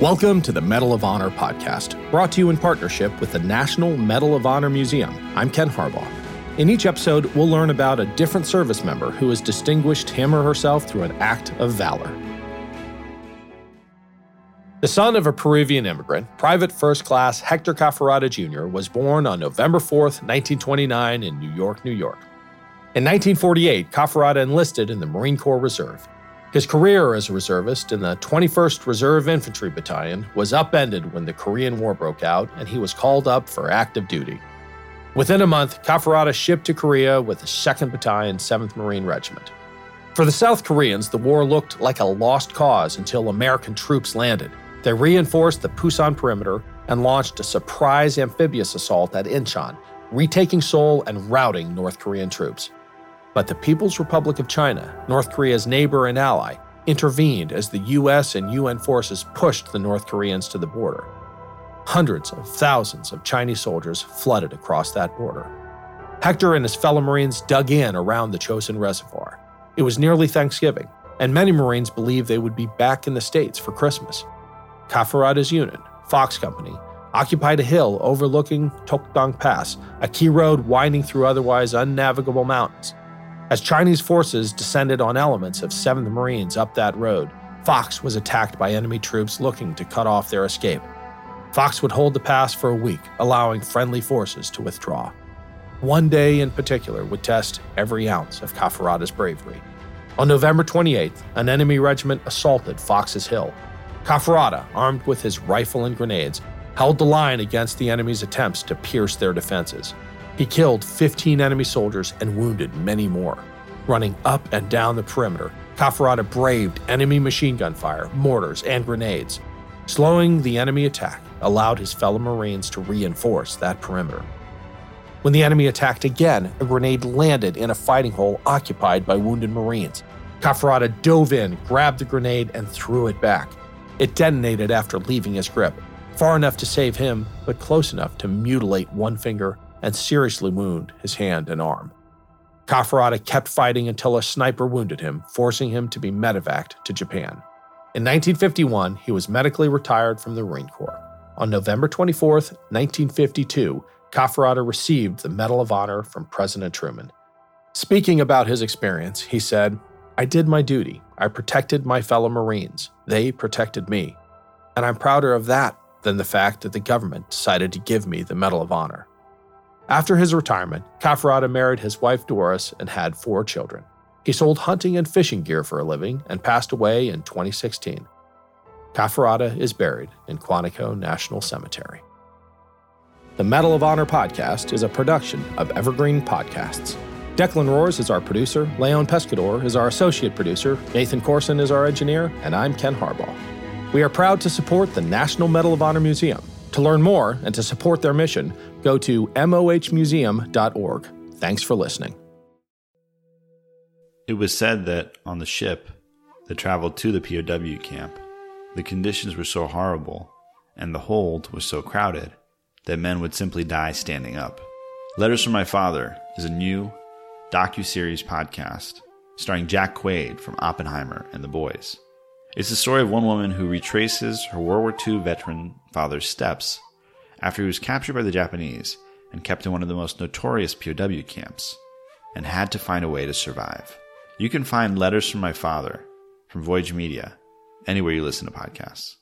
Welcome to the Medal of Honor podcast, brought to you in partnership with the National Medal of Honor Museum. I'm Ken Harbaugh. In each episode, we'll learn about a different service member who has distinguished him or herself through an act of valor. The son of a Peruvian immigrant, Private First Class Hector Cafferata Jr. was born on November 4, 1929, in New York, New York. In 1948, Cafferata enlisted in the Marine Corps Reserve. His career as a reservist in the 21st Reserve Infantry Battalion was upended when the Korean War broke out and he was called up for active duty. Within a month, Cafferata shipped to Korea with the 2nd Battalion, 7th Marine Regiment. For the South Koreans, the war looked like a lost cause until American troops landed. They reinforced the Pusan perimeter and launched a surprise amphibious assault at Incheon, retaking Seoul and routing North Korean troops. But the People's Republic of China, North Korea's neighbor and ally, intervened as the US and UN forces pushed the North Koreans to the border. Hundreds of thousands of Chinese soldiers flooded across that border. Hector and his fellow Marines dug in around the Chosin Reservoir. It was nearly Thanksgiving, and many Marines believed they would be back in the States for Christmas. Cafferata's unit, Fox Company, occupied a hill overlooking Toktong Pass, a key road winding through otherwise unnavigable mountains. As Chinese forces descended on elements of 7th Marines up that road, Fox was attacked by enemy troops looking to cut off their escape. Fox would hold the pass for a week, allowing friendly forces to withdraw. One day in particular would test every ounce of Cafferata's bravery. On November 28th, an enemy regiment assaulted Fox's Hill. Cafferata, armed with his rifle and grenades, held the line against the enemy's attempts to pierce their defenses. He killed 15 enemy soldiers and wounded many more. Running up and down the perimeter, Cafferata braved enemy machine gun fire, mortars, and grenades. Slowing the enemy attack allowed his fellow Marines to reinforce that perimeter. When the enemy attacked again, a grenade landed in a fighting hole occupied by wounded Marines. Cafferata dove in, grabbed the grenade, and threw it back. It detonated after leaving his grip, far enough to save him, but close enough to mutilate one finger and seriously wound his hand and arm. Cafferata kept fighting until a sniper wounded him, forcing him to be medevaced to Japan. In 1951, he was medically retired from the Marine Corps. On November 24, 1952, Cafferata received the Medal of Honor from President Truman. Speaking about his experience, he said, I did my duty. I protected my fellow Marines. They protected me. And I'm prouder of that than the fact that the government decided to give me the Medal of Honor. After his retirement, Cafferata married his wife Doris and had four children. He sold hunting and fishing gear for a living and passed away in 2016. Cafferata is buried in Quantico National Cemetery. The Medal of Honor podcast is a production of Evergreen Podcasts. Declan Roars is our producer, Leon Pescador is our associate producer, Nathan Corson is our engineer, and I'm Ken Harbaugh. We are proud to support the National Medal of Honor Museum. To learn more and to support their mission, go to mohmuseum.org. Thanks for listening. It was said that on the ship that traveled to the POW camp, the conditions were so horrible and the hold was so crowded that men would simply die standing up. Letters from My Father is a new docu-series podcast starring Jack Quaid from Oppenheimer and The Boys. It's the story of one woman who retraces her World War II veteran father's steps after he was captured by the Japanese and kept in one of the most notorious POW camps and had to find a way to survive. You can find Letters from My Father from Voyage Media anywhere you listen to podcasts.